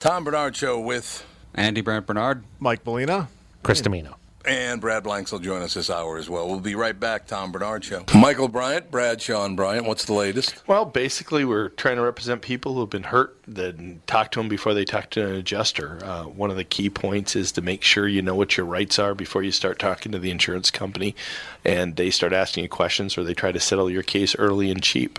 Tom Barnard Show with Andy Brant Barnard, Mike Molina, Chris Domino. and Brad Blanks will join us this hour as well. We'll be right back. Tom Barnard Show. Michael Bryant, Bradshaw and Bryant. What's the latest? Well, basically, we're trying to represent people who have been hurt, then talk to them before they talk to an adjuster. Uh, one of the key points is to make sure you know what your rights are before you start talking to the insurance company and they start asking you questions or they try to settle your case early and cheap.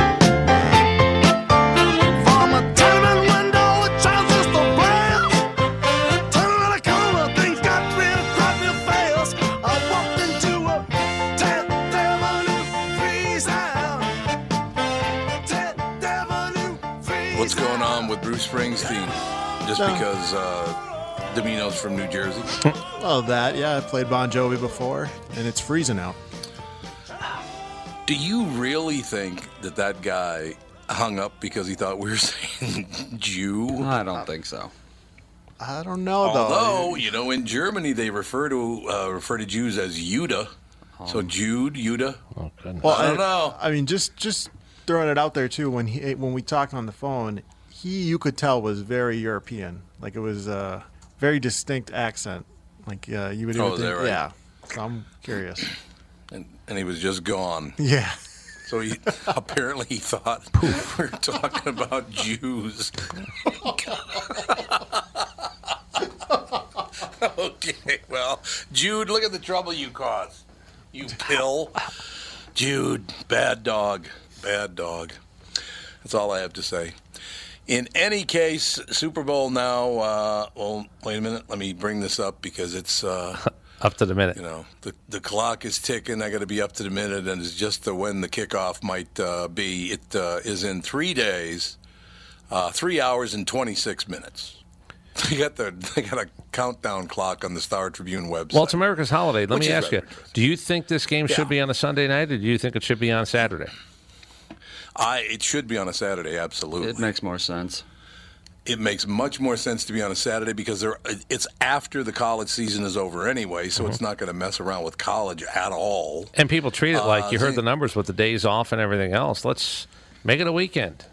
Bruce Springsteen? Just because uh, Domino's from New Jersey? Oh, that. Yeah, I played Bon Jovi before, and it's freezing out. Do you really think that that guy hung up because he thought we were saying Jew? I don't think so. I don't know, though. Although, you know, in Germany they refer to uh, refer to Jews as Juda. So Jude, Judah. Oh, goodness. I don't know. I mean, just just throwing it out there too. When he when we talked on the phone, he you could tell was very European. Like it was a very distinct accent. Like uh, you would Oh, even is that think, right? yeah. So I'm curious. And, and he was just gone. Yeah. So he apparently he thought we're talking about Jews. okay, well, Jude, look at the trouble you caused. You pill. Jude, bad dog. Bad dog. That's all I have to say. In any case, Super Bowl now. Uh, well, wait a minute. Let me bring this up because it's. Uh, Up to the minute. you know, the, the clock is ticking. I got to be up to the minute, and it's just the, when the kickoff might uh, be. It uh, is in three days, uh, three hours and 26 minutes. They got the they got a countdown clock on the Star Tribune website. Well, it's America's holiday. Let Which me ask you. Do you think this game Yeah. should be on a Sunday night, or do you think it should be on Saturday? I it should be on a Saturday. Absolutely, It makes more sense. it makes much more sense to be on a Saturday because there, it's after the college season is over anyway, so Mm-hmm. it's not going to mess around with college at all. And people treat it like you Uh, heard the numbers with the days off and everything else. Let's make it a weekend.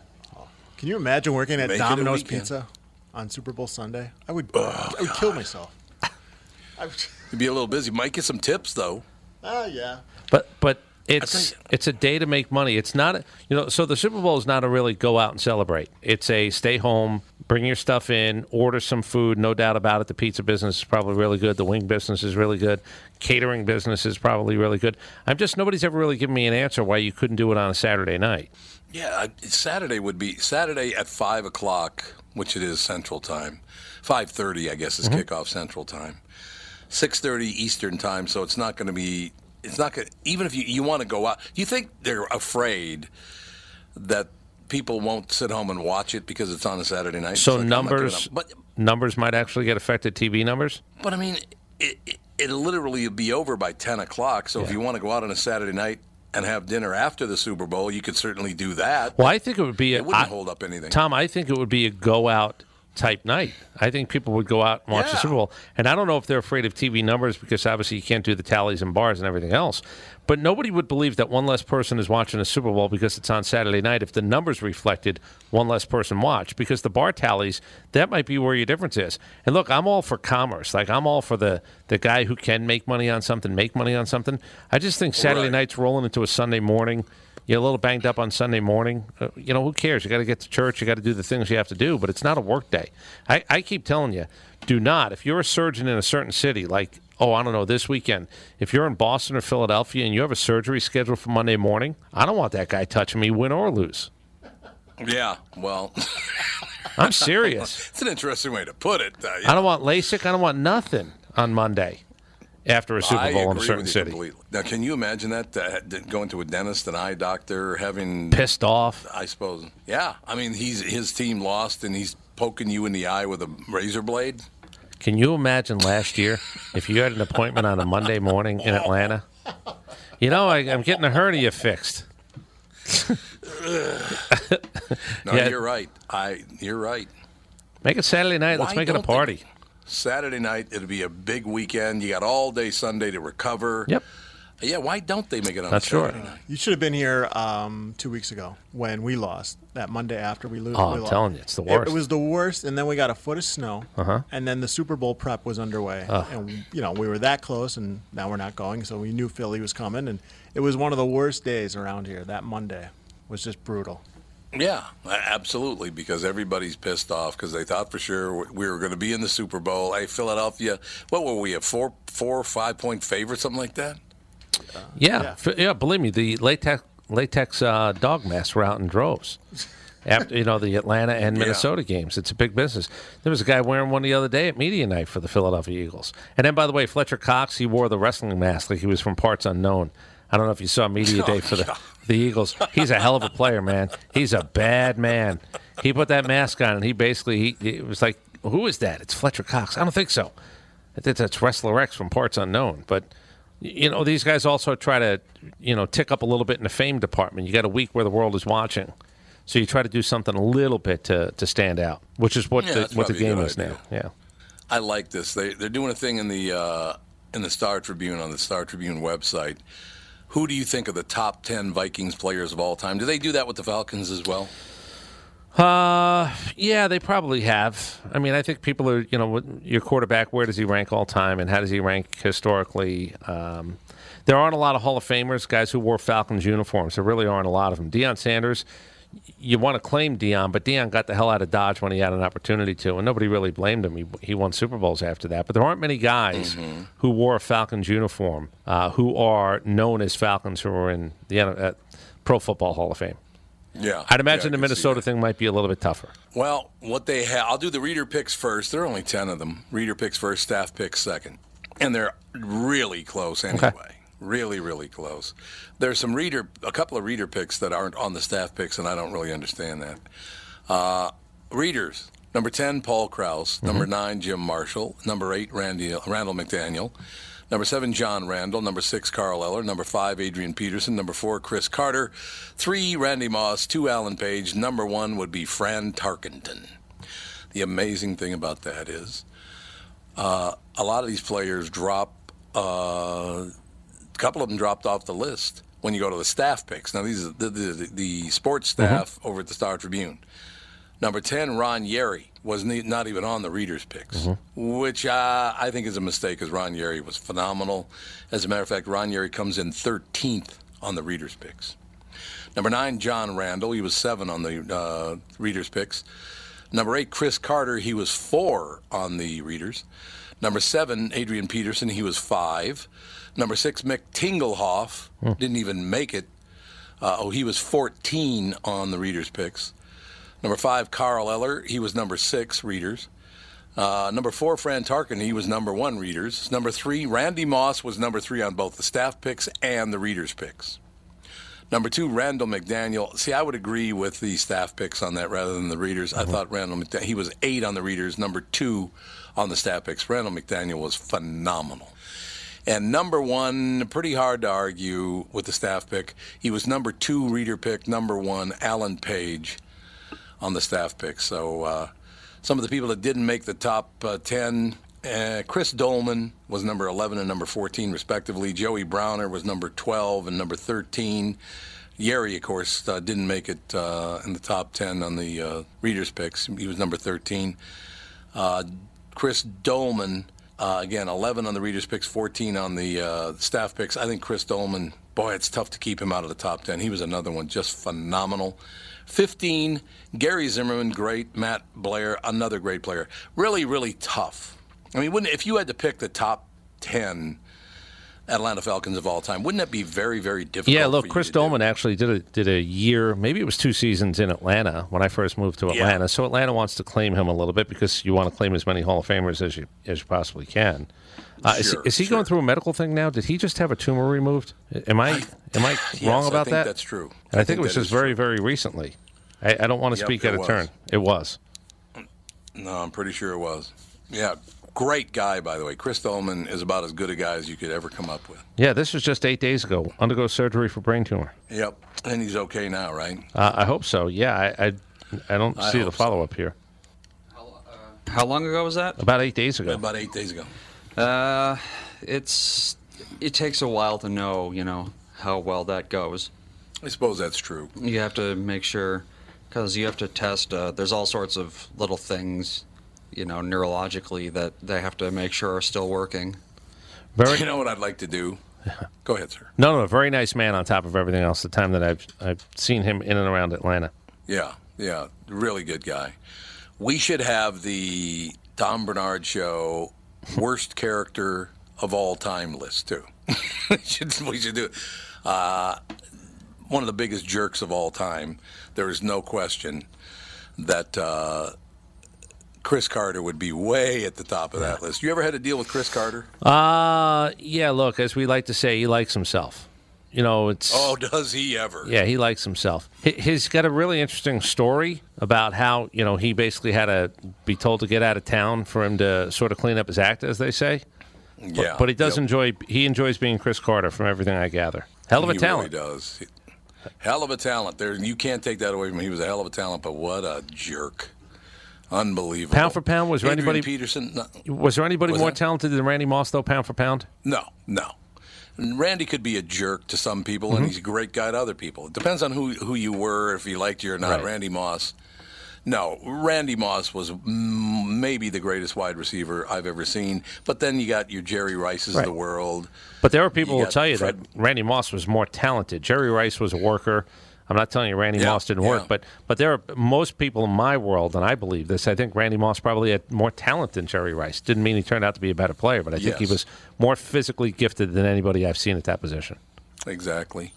Can you imagine working at Make Domino's. Pizza on Super Bowl Sunday? I would. I would kill myself. I would, You'd be a little busy. Might get some tips though. ah, yeah. But but it's it's a day to make money. It's not a- you know. So the Super Bowl is not a really go out and celebrate. It's a stay home, bring your stuff in, order some food. No doubt about it. The pizza business is probably really good. The wing business is really good. Catering business is probably really good. I'm just nobody's ever really given me an answer why you couldn't do it on a Saturday night. Yeah, Saturday would be Saturday at five o'clock, which it is Central Time. Five thirty, I guess, is mm-hmm. kickoff Central Time. Six thirty Eastern Time, so it's not going to be. It's not going. Even if you you want to go out, you think they're afraid that people won't sit home and watch it because it's on a Saturday night? So like, numbers but numbers might actually get affected. TV numbers. but I mean, it, it it'll literally be over by ten o'clock. So if you want to go out on a Saturday night and have dinner after the Super Bowl, you could certainly do that. Well, I think it would be a It wouldn't I- hold up anything. Tom, I think it would be a go out type night. I think people would go out and watch the Super Bowl. And I don't know if they're afraid of TV numbers because obviously you can't do the tallies and bars and everything else. But nobody would believe that one less person is watching a Super Bowl because it's on Saturday night if the numbers reflected one less person watched. Because the bar tallies, that might be where your difference is. And look, I'm all for commerce. Like I'm all for the the guy who can make money on something, make money on something. I just think Saturday Right. night's rolling into a Sunday morning. You're a little banged up on Sunday morning. Uh, you know, who cares? You got to get to church. You got to do the things you have to do, but it's not a work day. I, I keep telling you, do not. If you're a surgeon in a certain city, like, oh, I don't know, this weekend, if you're in Boston or Philadelphia and you have a surgery scheduled for Monday morning, I don't want that guy touching me, win or lose. Yeah, well, I'm serious. it's an interesting way to put it. Uh, I don't want LASIK. I don't want nothing on Monday after a Super Bowl in a certain city. completely. Now, can you imagine that uh, going to a dentist, an eye doctor, having Pissed off. I suppose. Yeah, I mean, he's his team lost, and he's poking you in the eye with a razor blade. Can you imagine last year if you had an appointment on a Monday morning in Atlanta? You know, I, I'm getting a hernia fixed. No, Yeah. you're right. I you're right. Make it Saturday night. Let's make it a don't they- party. Saturday night, it'll be a big weekend. You got all day Sunday to recover. Yep. Yeah, why don't they make it on That's a Saturday right. night? You should have been here um, two weeks ago when we lost that Monday after we lose. Oh, we I'm lost. telling you, it's the It- worst. It, was the worst, and then we got a foot of snow, Uh-huh. and then the Super Bowl prep was underway, and you know we were that close, and now we're not going, so we knew Philly was coming, and it was one of the worst days around here. That Monday was just brutal. Yeah, absolutely. Because everybody's pissed off because they thought for sure we were going to be in the Super Bowl. Hey, Philadelphia, what were we a four, four or five point favorite, something like that? Yeah, Yeah. Yeah. Believe me, the latex latex uh, dog masks were out in droves. After you know the Atlanta and Yeah. Minnesota games, it's a big business. There was a guy wearing one the other day at media night for the Philadelphia Eagles. And then, by the way, Fletcher Cox, he wore the wrestling mask like he was from Parts Unknown. I don't know if you saw media day for the the Eagles. He's a hell of a player, man. He's a bad man. He put that mask on, and he basically he it was like, who is that? It's Fletcher Cox. I don't think so. I think that's Wrestler X from Parts Unknown. But you know, these guys also try to you know tick up a little bit in the fame department. You got a week where the world is watching, so you try to do something a little bit to to stand out, which is what Yeah, the what the game is idea. now. Yeah. I like this. They they're doing a thing in the uh, in the Star Tribune on the Star Tribune website. Who do you think are the top ten Vikings players of all time? Do they do that with the Falcons as well? Uh, yeah, they probably have. I mean, I think people are, you know, your quarterback, where does he rank all time and how does he rank historically? Um, there aren't a lot of Hall of Famers, guys who wore Falcons uniforms. There really aren't a lot of them. Deion Sanders, you want to claim Deion, but Deion got the hell out of Dodge when he had an opportunity to, and nobody really blamed him. He, he won Super Bowls after that. But there aren't many guys who wore a Falcons uniform uh, who are known as Falcons who are in the uh, Pro Football Hall of Fame. Yeah, I'd imagine Yeah, the I could see Minnesota thing might be a little bit tougher. Well, what they have, I'll do the reader picks first. There are only 10 of them. Reader picks first, staff picks second. And they're really close anyway. Really, really close. There's some reader, a couple of reader picks that aren't on the staff picks, and I don't really understand that. Uh, readers, Number 10, Paul Krause. Number 9, Jim Marshall. Number 8, Randy, Randall McDaniel. Number 7, John Randle. Number 6, Carl Eller. Number 5, Adrian Peterson. Number 4, Cris Carter. 3, Randy Moss. 2, Alan Page. Number 1 would be Fran Tarkenton. The amazing thing about that is uh, a lot of these players drop, uh, couple of them dropped off the list when you go to the staff picks. Now, these are the, the, the sports staff over at the Star Tribune. Number 10, Ron Yary, was not even on the readers' picks, which uh, I think is a mistake because Ron Yary was phenomenal. As a matter of fact, Ron Yary comes in 13th on the readers' picks. Number 9, John Randle. He was 7 on the uh, readers' picks. Number 8, Cris Carter. He was 4 on the readers. Number 7, Adrian Peterson. He was 5. Number 6, Mick Tingelhoff. Didn't even make it. Uh, oh, he was 14 on the readers' picks. Number five, Carl Eller. He was number six, readers. Uh, number four, Fran Tarkin. He was number one, readers. Number three, Randy Moss was number three on both the staff picks and the readers' picks. Number two, Randall McDaniel. See, I would agree with the staff picks on that rather than the readers. I thought Randall McDaniel, he was eight on the readers, number two on the staff picks. Randall McDaniel was phenomenal. And number one, pretty hard to argue with the staff pick. He was number two reader pick, number one, Alan Page on the staff pick. So uh, some of the people that didn't make the top uh, 10, uh, Chris Doleman was number 11 and number 14, respectively. Joey Browner was number 12 and number 13. Yary, of course, uh, didn't make it uh, in the top 10 on the uh, readers' picks. He was number 13. Uh, Chris Doleman, uh, again, 11 on the readers' picks, 14 on the uh, staff picks. I think Chris Doleman, boy, it's tough to keep him out of the top 10. He was another one, just phenomenal. 15, Gary Zimmerman, great. Matt Blair, another great player. Really, really tough. I mean, wouldn't if you had to pick the top 10 Atlanta Falcons of all time, wouldn't that be very, very difficult? Yeah, look, Chris to do? Doleman actually did a did a year, maybe it was two seasons in Atlanta when I first moved to Atlanta. Yeah. So Atlanta wants to claim him a little bit because you want to claim as many Hall of Famers as you as you possibly can. Uh, is, Sure, he, is he sure. going through a medical thing now? Did he just have a tumor removed? Am I am I Yes, wrong I about think that? that's true. I, I think, think it was just is very very recently. I, I don't want to Yep, speak out of was. turn. It was. No, I'm pretty sure it was. Yeah, great guy, by the way. Chris Doleman is about as good a guy as you could ever come up with. Yeah, this was just eight days ago. Undergo surgery for brain tumor. Yep, and he's okay now, right? Uh, I hope so. Yeah, I I, I don't I see the hope so. follow up here. How long ago was that? About eight days ago. About eight days ago. Uh, it's it takes a while to know, you know, how well that goes. I suppose that's true. You have to make sure because you have to test. Uh, there's all sorts of little things, you know, neurologically that they have to make sure are still working. Very You know what I'd like to do? Go ahead, sir. No, no, a very nice man on top of everything else. The time that I've I've seen him in and around Atlanta. Yeah, yeah, really good guy. We should have the Tom Barnard Show worst character of all time list too. we, should, we should do it. Uh, one of the biggest jerks of all time. There is no question that uh, Cris Carter would be way at the top of that list. You ever had to deal with Cris Carter? Uh yeah. Look, as we like to say, he likes himself. You know, it's Oh, does he ever? yeah, he likes himself. He, he's got a really interesting story about how you know he basically had to be told to get out of town for him to sort of clean up his act, as they say. But, yeah. but he does Yep. enjoy he enjoys being Cris Carter, from everything I gather. Hell of a he talent. Really does. Hell of a talent. There, you can't take that away from him. He was a hell of a talent, but what a jerk! Unbelievable. Pound for pound, was there Adrian anybody- Peterson? No, Was there anybody Was more that- talented than Randy Moss, though, pound for pound? no. no. Randy could be a jerk to some people, Mm-hmm. and he's a great guy to other people. It depends on who who you were, if he liked you or not. Right. Randy Moss. No, Randy Moss was maybe the greatest wide receiver I've ever seen. But then you got your Jerry Rices Right. of the world. But there are people who will tell you Fred- that Randy Moss was more talented. Jerry Rice was a worker. I'm not telling you Randy Yeah, Moss didn't yeah. work, but but there are most people in my world, and I believe this. I think Randy Moss probably had more talent than Jerry Rice. Didn't mean he turned out to be a better player, but I think he was more physically gifted than anybody I've seen at that position. Exactly.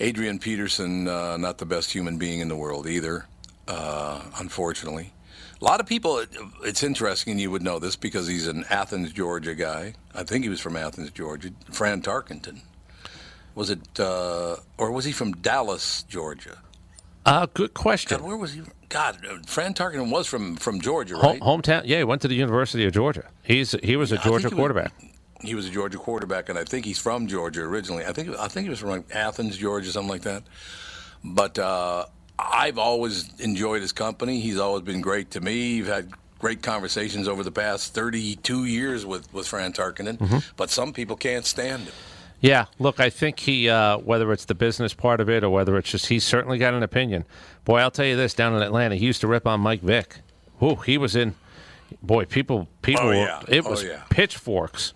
Adrian Peterson, uh, not the best human being in the world either, uh, unfortunately. A lot of people, it's interesting, you would know this because he's an Athens, Georgia guy. I think he was from Athens, Georgia. Fran Tarkenton. Was it, uh, or was he from Dallas, Georgia? Uh, good question. God, where was he? God, uh, Fran Tarkenton was from from Georgia, right? hometown. Yeah, he went to the University of Georgia. He's he was a Georgia he was- quarterback. He was a Georgia quarterback, and I think he's from Georgia originally. I think I think he was from like Athens, Georgia, something like that. But uh, I've always enjoyed his company. He's always been great to me. We've had great conversations over the past 32 years with with Fran Tarkenton. Mm-hmm. But some people can't stand him. Yeah, look, I think he, uh, whether it's the business part of it or whether it's just, he's certainly got an opinion. Boy, I'll tell you this: down in Atlanta, he used to rip on Mike Vick. Whoo, he was in. Boy, people, people, Oh, yeah. it Oh, was yeah. pitchforks.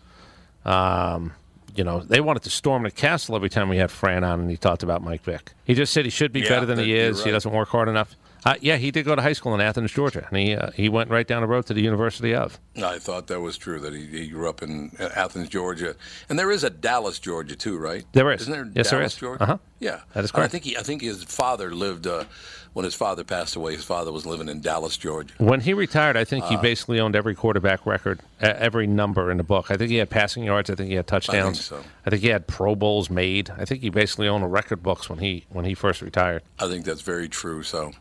Um, you know, they wanted to storm the castle every time we had Fran on, and he talked about Mike Vick. He just said he should be Yeah, better than he is. He doesn't work hard enough. Uh, yeah, he did go to high school in Athens, Georgia, and he uh, he went right down the road to the University of. I thought that was true that he, he grew up in Athens, Georgia, and there is a Dallas, Georgia, too, right? There is. Isn't there? Yes, there Dallas, is. Georgia? Uh-huh. Yeah, That is And I correct. think he, I think his father lived uh, when his father passed away. His father was living in Dallas, Georgia. When he retired, I think he Uh, basically owned every quarterback record, uh, every number in the book. I think he had passing yards. I think he had touchdowns. so. I think he had Pro Bowls made. I think he basically owned the record books when he when he first retired. I think that's very true. So,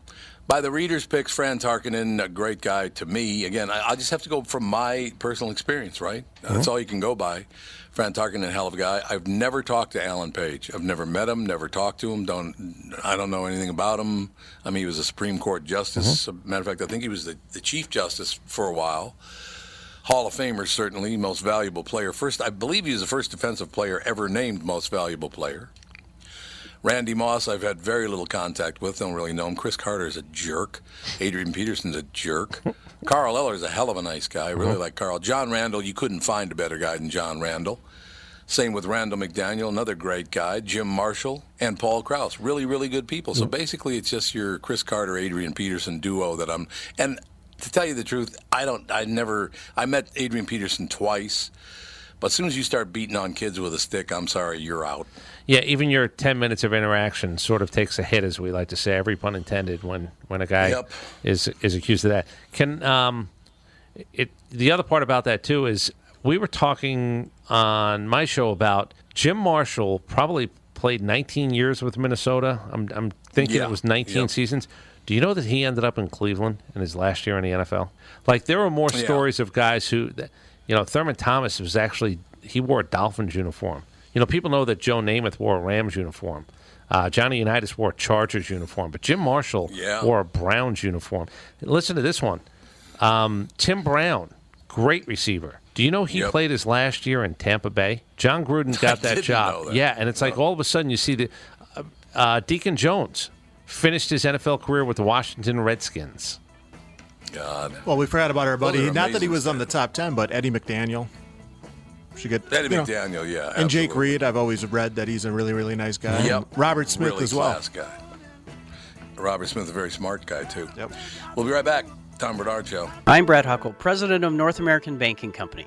by the readers' picks, Fran Tarkenton, a great guy to me. Again, I, I just have to go from my personal experience, right? That's uh-huh. all you can go by. Fran Tarkenton, hell of a guy. I've never talked to Alan Page. I've never met him, never talked to him. Don't I don't know anything about him. I mean, he was a Supreme Court justice. Uh-huh. Matter of fact, I think he was the, the Chief Justice for a while. Hall of Famer, certainly, most valuable player. First, I believe he was the first defensive player ever named most valuable player. Randy Moss, I've had very little contact with. Don't really know him. Cris Carter is a jerk. Adrian Peterson's a jerk. Carl Eller's a hell of a nice guy. I really uh-huh. like Carl. John Randall, you couldn't find a better guy than John Randall. Same with Randall McDaniel, another great guy. Jim Marshall and Paul Krause, really, really good people. So basically, it's just your Cris Carter, Adrian Peterson duo that I'm. And to tell you the truth, I don't. I never. I met Adrian Peterson twice, but as soon as you start beating on kids with a stick, I'm sorry, you're out. Yeah, even your ten minutes of interaction sort of takes a hit, as we like to say, every pun intended, when when a guy Yep. is is accused of that. Can um, it the other part about that too is we were talking on my show about Jim Marshall probably played 19 years with Minnesota. I'm I'm thinking Yeah. it was 19 Yep. seasons. Do you know that he ended up in Cleveland in his last year in the NFL? Like there are more Yeah. stories of guys who, you know, Thurman Thomas was actually he wore a Dolphins uniform. You know, people know that Joe Namath wore a Rams uniform. Uh, Johnny Unitas wore a Chargers uniform, but Jim Marshall Yeah. wore a Browns uniform. Listen to this one. Um, Tim Brown, great receiver. Do you know he Yep. played his last year in Tampa Bay? Jon Gruden got that didn't job. know that. Yeah, and it's like all of a sudden you see the uh, uh, Deacon Jones finished his NFL career with the Washington Redskins. God. Well, we forgot about our buddy. are Not that he was on the top ten, but Eddie McDaniel. Should get Eddie you know, McDaniel, yeah. and Jake. Reed. I've always read that he's a really, really nice guy. Yep. Robert Smith really as well. class guy. Robert Smith, a very smart guy, too. Yep. We'll be right back. Tom Barnard Show. I'm Brad Huckle, president of North American Banking Company.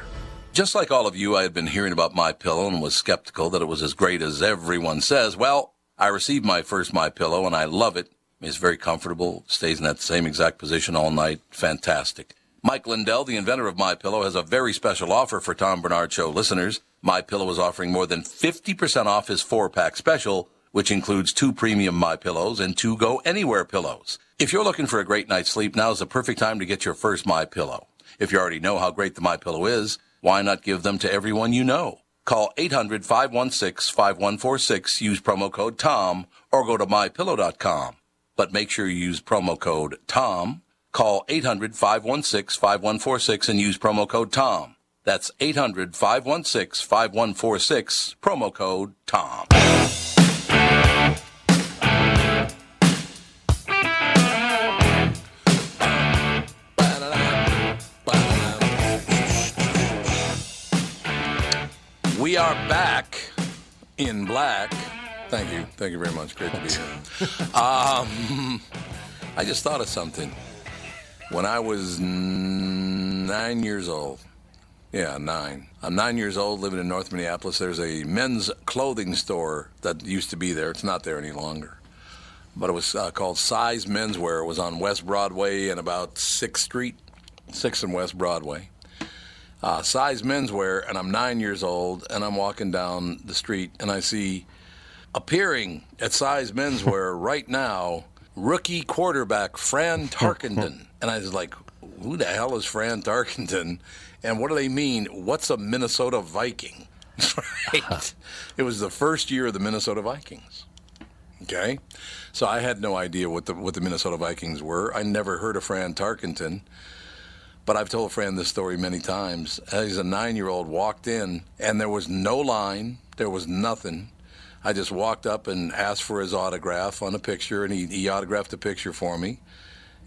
Just like all of you, I had been hearing about my pillow and was skeptical that it was as great as everyone says. Well, I received my first my pillow and I love it. It's very comfortable, stays in that same exact position all night. Fantastic. Mike Lindell, the inventor of My Pillow, has a very special offer for Tom Barnard Show listeners. My Pillow is offering more than 50% off his four-pack special, which includes two premium My Pillows and two Go Anywhere pillows. If you're looking for a great night's sleep, now is the perfect time to get your first My Pillow. If you already know how great the My Pillow is, why not give them to everyone you know? Call 800-516-5146, use promo code TOM, or go to mypillow.com. But make sure you use promo code TOM. Call 800-516-5146 and use promo code TOM. That's 800-516-5146, promo code TOM. We are back in black. Thank you. Thank you very much. Great to be here. um, I just thought of something. When I was nine years old, yeah, nine. I'm nine years old, living in North Minneapolis. There's a men's clothing store that used to be there. It's not there any longer. But it was uh, called Size Menswear. It was on West Broadway and about 6th Street, 6th and West Broadway. Uh, size Menswear, and I'm nine years old, and I'm walking down the street, and I see appearing at Size Menswear right now rookie quarterback Fran Tarkenton. and I was like, who the hell is Fran Tarkenton? And what do they mean? What's a Minnesota Viking? right. it was the first year of the Minnesota Vikings. Okay. So I had no idea what the what the Minnesota Vikings were. I never heard of Fran Tarkenton. But I've told Fran this story many times. As a nine year old walked in and there was no line, there was nothing. I just walked up and asked for his autograph on a picture, and he, he autographed the picture for me.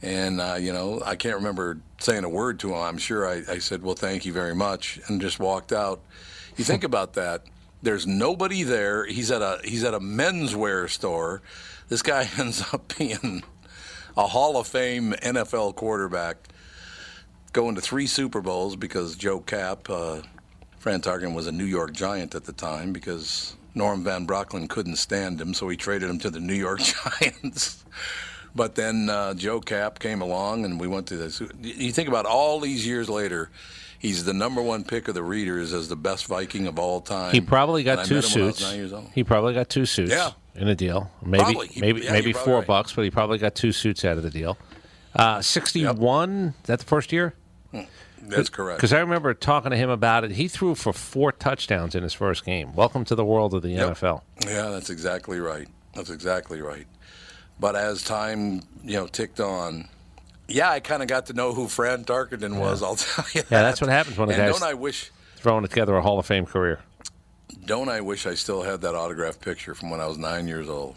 And, uh, you know, I can't remember saying a word to him. I'm sure I, I said, well, thank you very much, and just walked out. You think about that. There's nobody there. He's at a he's at a menswear store. This guy ends up being a Hall of Fame NFL quarterback, going to three Super Bowls because Joe Kapp, uh, Fran Tarkin was a New York Giant at the time because Norm Van Brocklin couldn't stand him, so he traded him to the New York Giants. But then uh, Joe Kapp came along, and we went to this. You think about all these years later, he's the number one pick of the readers as the best Viking of all time. He probably got two met him when I was suits. nine years old. He probably got two suits. Yeah. In a deal, maybe Probably. Maybe yeah, maybe four right. bucks, but he probably got two suits out of the deal. Uh, Sixty-one. Is that the first year? That's correct. Because I remember talking to him about it. He threw for four touchdowns in his first game. Welcome to the world of the Yep. NFL. Yeah, that's exactly right. That's exactly right. But as time, you know, ticked on, yeah, I kind of got to know who Fran Tarkenton was. I'll tell you. Yeah, that's what happens when a guy's don't I wish, throwing together a Hall of Fame career. don't I wish I still had that autographed picture from when I was nine years old.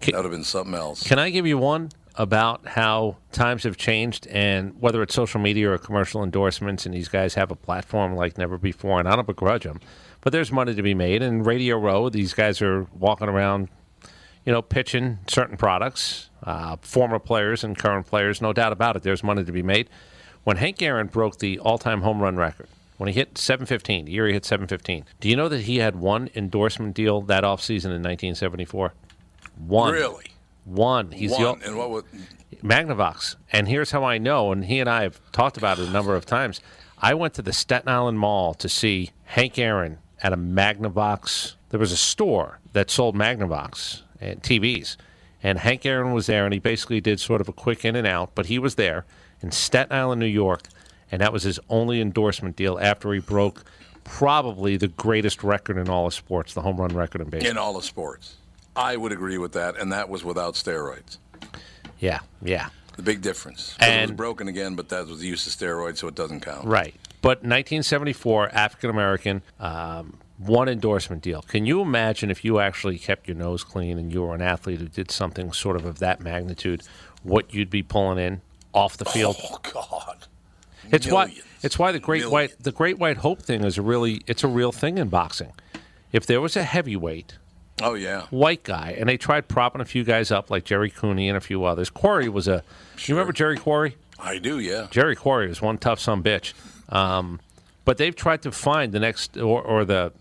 Can- that would have been something else. Can I give you one about how times have changed and whether it's social media or commercial endorsements, and these guys have a platform like never before, and I don't begrudge them, but there's money to be made. And Radio Row, these guys are walking around, you know, pitching certain products, uh, former players and current players, no doubt about it. There's money to be made. When Hank Aaron broke the all-time home run record, when he hit 715, the year he hit 715, do you know that he had one endorsement deal that offseason in 1974? One. Really? One. He's the One. o- and what was Magnavox. And here's how I know, and he and I have talked about it a number of times. I went to the Staten Island Mall to see Hank Aaron at a Magnavox. There was a store that sold Magnavox and TVs. And Hank Aaron was there, and he basically did sort of a quick in and out, but he was there in Staten Island, New York, and that was his only endorsement deal after he broke probably the greatest record in all of sports, the home run record in baseball. in all of sports. I would agree with that, and that was without steroids. Yeah, yeah. The big difference. 'Cause it was broken again, but that was the use of steroids, so it doesn't count. Right. But 1974, African American, um, one endorsement deal. Can you imagine if you actually kept your nose clean and you were an athlete who did something sort of of that magnitude, what you'd be pulling in off the field? Oh God! it's why it's why the great Millions. white the great white hope thing is a really it's a real thing in boxing. If there was a heavyweight Oh yeah. white guy, and they tried propping a few guys up like Gerry Cooney and a few others. Quarry was a. You remember Jerry Quarry? I do. Yeah. Jerry Quarry was one tough son bitch. Um, but they've tried to find the next or, or the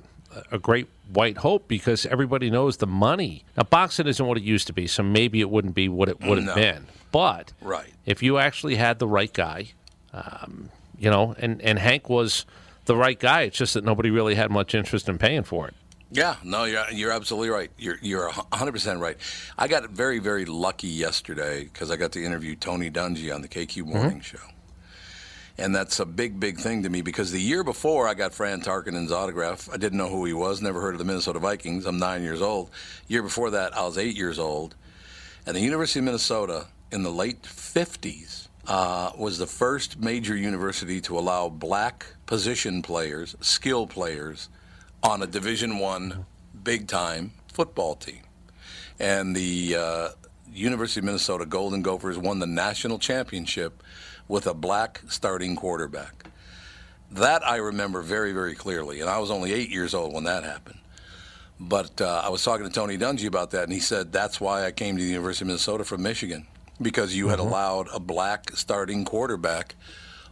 a great white hope because everybody knows the money. Now boxing isn't what it used to be, so maybe it wouldn't be what it would have No. been. But Right. if you actually had the right guy, um, you know, and and Hank was the right guy. It's just that nobody really had much interest in paying for it. Yeah, no, you're you're absolutely right. You're you're 100 percent right. I got very very lucky yesterday because I got to interview Tony Dungy on the KQ Morning Show, and that's a big big thing to me because the year before I got Fran Tarkenton's autograph, I didn't know who he was, never heard of the Minnesota Vikings. I'm nine years old. Year before that, I was eight years old, and the University of Minnesota in the late 50s uh, was the first major university to allow black position players, skill players, on a Division One big time football team. And the uh, University of Minnesota Golden Gophers won the national championship with a black starting quarterback. That I remember very, very clearly, and I was only eight years old when that happened. But uh, I was talking to Tony Dungy about that, and he said that's why I came to the University of Minnesota from Michigan because you had Mm-hmm. allowed a black starting quarterback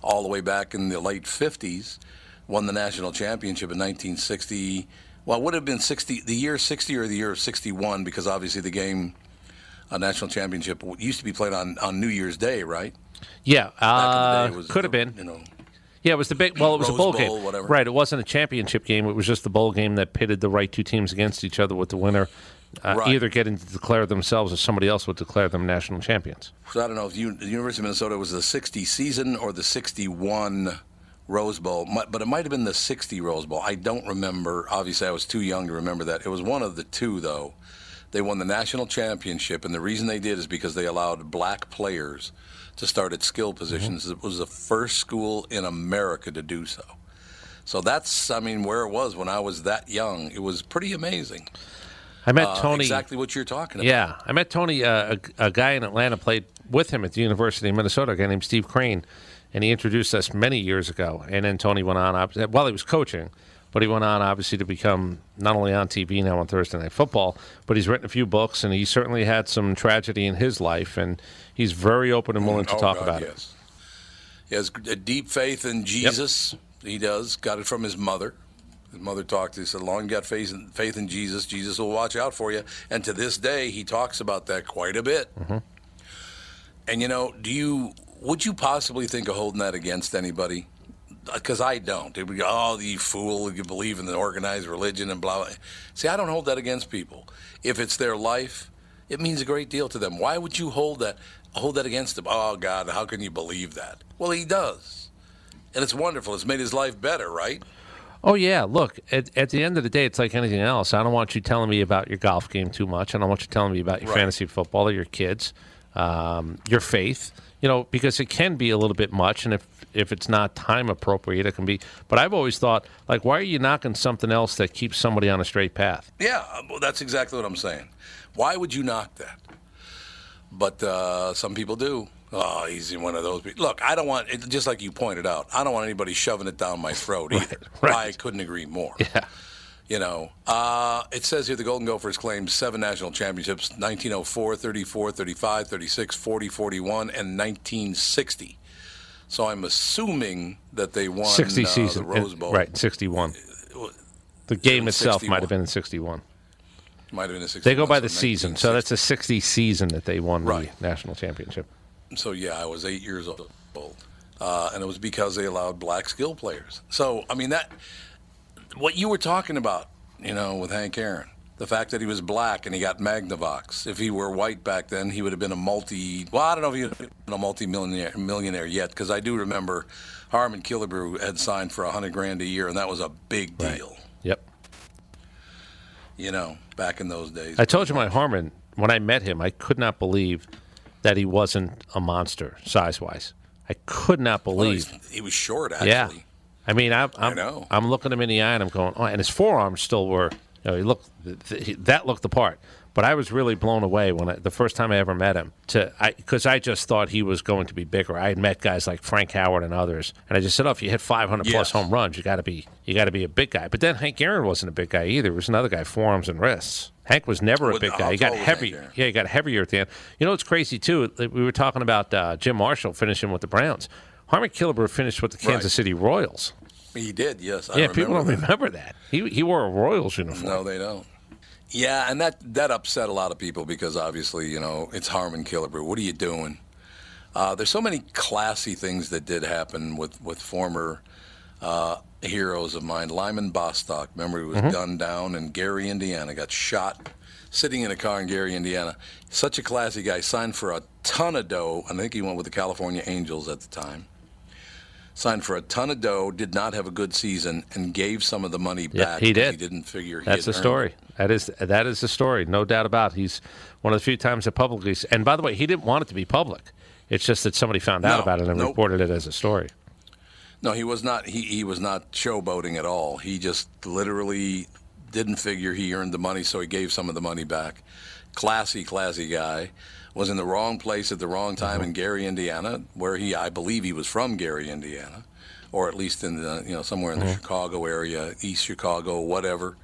all the way back in the late 50s, won the national championship in 1960. Well, it would have been 60, the year 60 or the year of 61, because obviously the game, a national championship, used to be played on, on New Year's Day, right? Yeah, Back in the uh, day, it was could have been. You know, Yeah, it was the big. Well, it was a bowl, Bowl, game, whatever. right? It wasn't a championship game. It was just the bowl game that pitted the right two teams against each other, with the winner uh, Right. either getting to declare themselves or somebody else would declare them national champions. So I don't know if you, the University of Minnesota was the 60 season or the 61 Rose Bowl, but it might have been the 60 Rose Bowl. I don't remember. Obviously, I was too young to remember that. It was one of the two, though. They won the national championship, and the reason they did is because they allowed black players to start at skill positions. It was the first school in America to do so. So that's, I mean, where it was when I was that young. It was pretty amazing. I met Uh, Tony. Exactly what you're talking about. Yeah, I met Tony. Uh, a, a guy in Atlanta played with him at the University of Minnesota. A guy named Steve Crane, and he introduced us many years ago. And then Tony went on. While he was coaching, but he went on obviously to become not only on TV now on Thursday Night Football, but he's written a few books, and he certainly had some tragedy in his life, and he's very open and willing to Oh, talk God, about it. He has a deep faith in Jesus. He does. Got it from his mother. His mother talked to him, said, long got faith in, faith in Jesus, Jesus will watch out for you. And to this day, he talks about that quite a bit. Mm-hmm. And, you know, do you, would you possibly think of holding that against anybody? Because I don't. It would go, oh, you fool, you believe in the organized religion and blah, blah. See, I don't hold that against people. If it's their life, it means a great deal to them. Why would you hold that hold that against them? Oh God, how can you believe that? Well, he does. And it's wonderful. It's made his life better, right? Oh yeah, look. At, at the end of the day, it's like anything else. I don't want you telling me about your golf game too much. I don't want you telling me about your Right. fantasy football or your kids, um, your faith. You know, because it can be a little bit much, and if if it's not time appropriate, it can be. But I've always thought, like, why are you knocking something else that keeps somebody on a straight path? Yeah, well, that's exactly what I'm saying. Why would you knock that? But uh, some people do. Oh, he's one of those people. Look, I don't want, it, just like you pointed out, I don't want anybody shoving it down my throat either. right. I couldn't agree more. Yeah. You know, uh, it says here the Golden Gophers claimed seven national championships 1904, 34, 35, 36, 40, 41, and 1960. So I'm assuming that they won Sixty uh, season, the Rose Bowl. right? Sixty-one. The game itself might have been in sixty-one. Might have been a 61. They go by so the season, so that's a sixty season that they won Right. the national championship. So yeah, I was eight years old, uh, and it was because they allowed black skill players. So I mean that, what you were talking about, you know, with Hank Aaron, the fact that he was black and he got Magnavox. If he were white back then, he would have been a multi. Well, I don't know if he would have been a multi-millionaire millionaire yet, because I do remember Harmon Killebrew had signed for a hundred grand a year, and that was a big deal. Yep. You know, back in those days. I told you my Harmon when I met him, I could not believe that he wasn't a monster size wise. I could not believe. he's- he was short actually. yeah, I mean, I'm, I'm, know. I'm looking him in the eye and I'm going, oh, and his forearms still were. You know, he looked th- he- that looked the part. But I was really blown away when I, the first time I ever met him. To because I, just thought he was going to be bigger. I had met guys like Frank Howard and others, and I just said, "Oh, if you hit 500 plus home runs, you got to be you got to be a big guy." But then Hank Aaron wasn't a big guy either. It was another guy, forearms and wrists. Hank was never a big guy. He got tall was Hank heavy. Yeah, he got heavier at the end. You know what's crazy too? We were talking about uh, Jim Marshall finishing with the Browns. Harmon Killebrew finished with the Kansas Right. City Royals. He did. Yes. I yeah, people don't remember that. remember that. He he wore a Royals uniform. No, they don't. Yeah, and that that upset a lot of people because obviously, you know, it's Harmon Killebrew. What are you doing? Uh, there's so many classy things that did happen with with former uh, heroes of mine. Lyman Bostock, remember he was gunned down in Gary, Indiana, got shot sitting in a car in Gary, Indiana. Such a classy guy. Signed for a ton of dough. I think he went with the California Angels at the time. Signed for a ton of dough, did not have a good season, and gave some of the money Yeah, back. he did. He didn't figure. he That's the story. That is that is the story. No doubt about. it. He's one of the few times that publicly. And by the way, he didn't want it to be public. It's just that somebody found out No, about it and nope. reported it as a story. No, he was not. He, he was not showboating at all. He just literally didn't figure he earned the money, so he gave some of the money back. Classy, classy guy. Was in the wrong place at the wrong time Uh-huh. in Gary, Indiana, where he, I believe, he was from Gary, Indiana, or at least in the, you know, somewhere in the Uh-huh. Chicago area, East Chicago, whatever.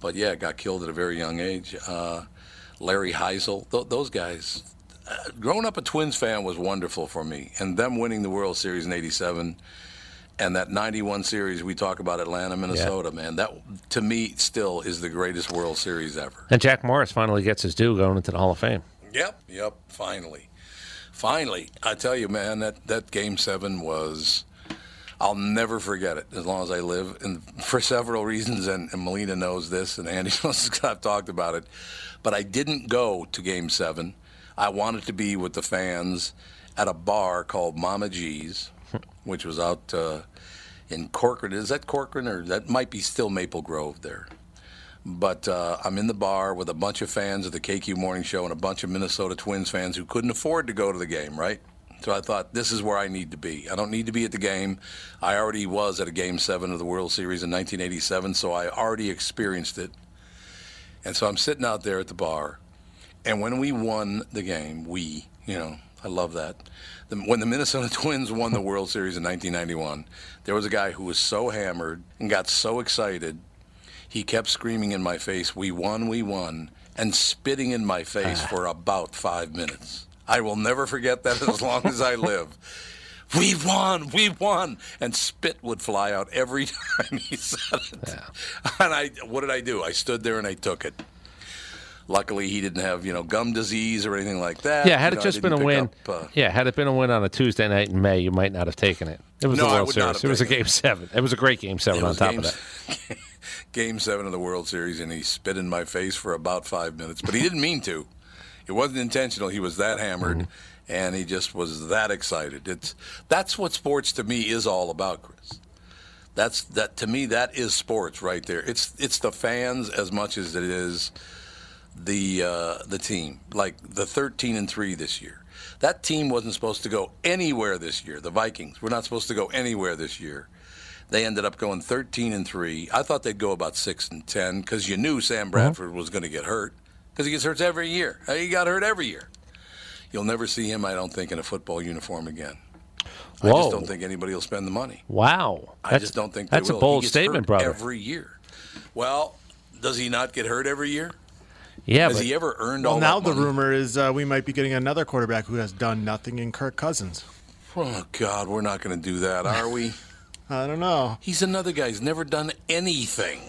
But yeah, got killed at a very young age. Uh, Larry Hisle, th- those guys. uh, growing up a Twins fan was wonderful for me, and them winning the World Series in '87 and that 91 series we talk about Atlanta, Minnesota, man, that to me still is the greatest World Series ever. And Jack Morris finally gets his due going into the Hall of Fame. Yep, yep, finally. Finally. I tell you, man, that, that game seven was I'll never forget it as long as I live, and for several reasons. And, and Melina knows this, and Andy knows. 'cause I've talked about it, but I didn't go to Game Seven. I wanted to be with the fans at a bar called Mama G's, which was out uh, in Corcoran. Is that Corcoran, or that might be still Maple Grove there? But uh, I'm in the bar with a bunch of fans of the KQ Morning Show and a bunch of Minnesota Twins fans who couldn't afford to go to the game, right? So I thought, this is where I need to be. I don't need to be at the game. I already was at a game seven of the World Series in 1987, so I already experienced it. And so I'm sitting out there at the bar. And when we won the game, we, you know, I love that. The, when the Minnesota Twins won the World Series in 1991, there was a guy who was so hammered and got so excited, he kept screaming in my face, We won, we won, and spitting in my face for about five minutes. I will never forget that as long as I live. We won, we won, and spit would fly out every time he said it. And I, what did I do? I stood there and I took it. Luckily, he didn't have you know gum disease or anything like that. Yeah, had You it know, just been a win, up, uh, yeah, had it been a win on a Tuesday night in May, you might not have taken it. It was No, I World Series. It was a game seven. It was a great game seven on top game, of that. game seven of the World Series, and he spit in my face for about five minutes, but he didn't mean to. It wasn't intentional. He was that hammered, Mm-hmm. and he just was that excited. It's that's what sports to me is all about, Chris. That's that to me. That is sports right there. It's it's the fans as much as it is the uh, the team. Like the 13 and three this year. That team wasn't supposed to go anywhere this year. The Vikings were not supposed to go anywhere this year. They ended up going 13 and three. I thought they'd go about six and 10 because you knew Sam Bradford was going to get hurt because he gets hurt every year. Uh, He got hurt every year. You'll never see him, I don't think, in a football uniform again. Whoa. I just don't think anybody will spend the money. Wow, I That's- just don't think they that's a bold He gets statement, hurt brother. Every year. Well, does he not get hurt every year? yeah, Has but he ever earned Well, all now that the money? rumor is uh, we might be getting another quarterback who has done nothing in Kirk Cousins. Oh God, we're not going to do that, are we? I don't know. He's another guy who's never done anything.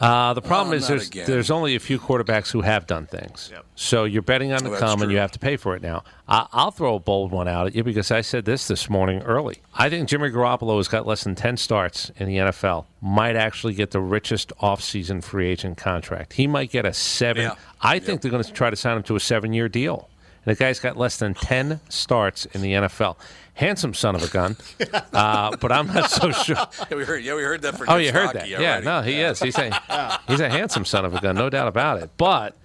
Uh, the problem Oh, is there's again. there's only a few quarterbacks who have done things. Yep. So you're betting on Oh, the that's come, and you have to pay for it now. I, I'll throw a bold one out at you because I said this this morning early. I think Jimmy Garoppolo has got less than ten starts in the NFL. Might actually get the richest offseason free agent contract. He might get a seven. Yeah. I think they're going to try to sign him to a seven year deal. And the guy's got less than ten starts in the NFL. Handsome son of a gun, uh, but I'm not so sure. Yeah, we heard. Yeah, we heard that for. Oh, you heard that? Yeah, no, he is. He's a he's a handsome son of a gun, no doubt about it. But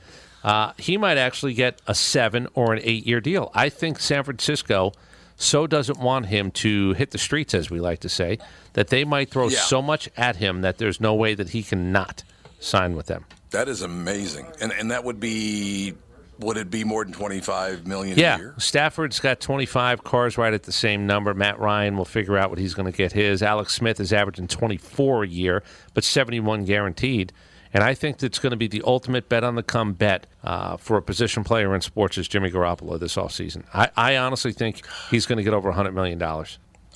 uh, he might actually get a seven or an eight year deal. I think San Francisco so doesn't want him to hit the streets, as we like to say, that they might throw Yeah. so much at him that there's no way that he can not sign with them. That is amazing, and and that would be. Would it be more than twenty five million a Yeah? Stafford's got 25 cars right at the same number. Matt Ryan will figure out what he's going to get his. Alex Smith is averaging 24 a year, but 71 guaranteed. And I think that's going to be the ultimate bet on the come bet uh, for a position player in sports is Jimmy Garoppolo this offseason. I, I honestly think he's going to get over $100 million.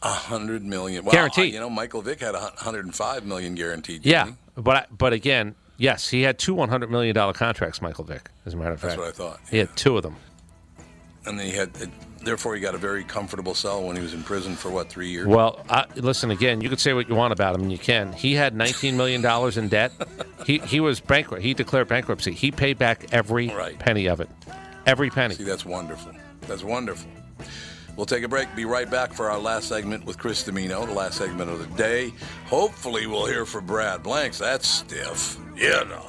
A hundred million. Well, Guaranteed. You know, Michael Vick had a hun- hundred and five million guaranteed. Yeah, but but again, yes, he had two $100 million contracts, Michael Vick, as a matter of That's fact. That's what I thought. He had two of them. And then he had. Therefore, he got a very comfortable cell when he was in prison for what three years. Well, I, listen again. You could say what you want about him, and you can. He had 19 million dollars in debt. He he was bankrupt. He declared bankruptcy. He paid back every Right. penny of it. Every penny. See, that's wonderful. That's wonderful. We'll take a break. Be right back for our last segment with Chris Dimino, the last segment of the day. Hopefully, we'll hear from Brad Blanks. That's stiff. You know.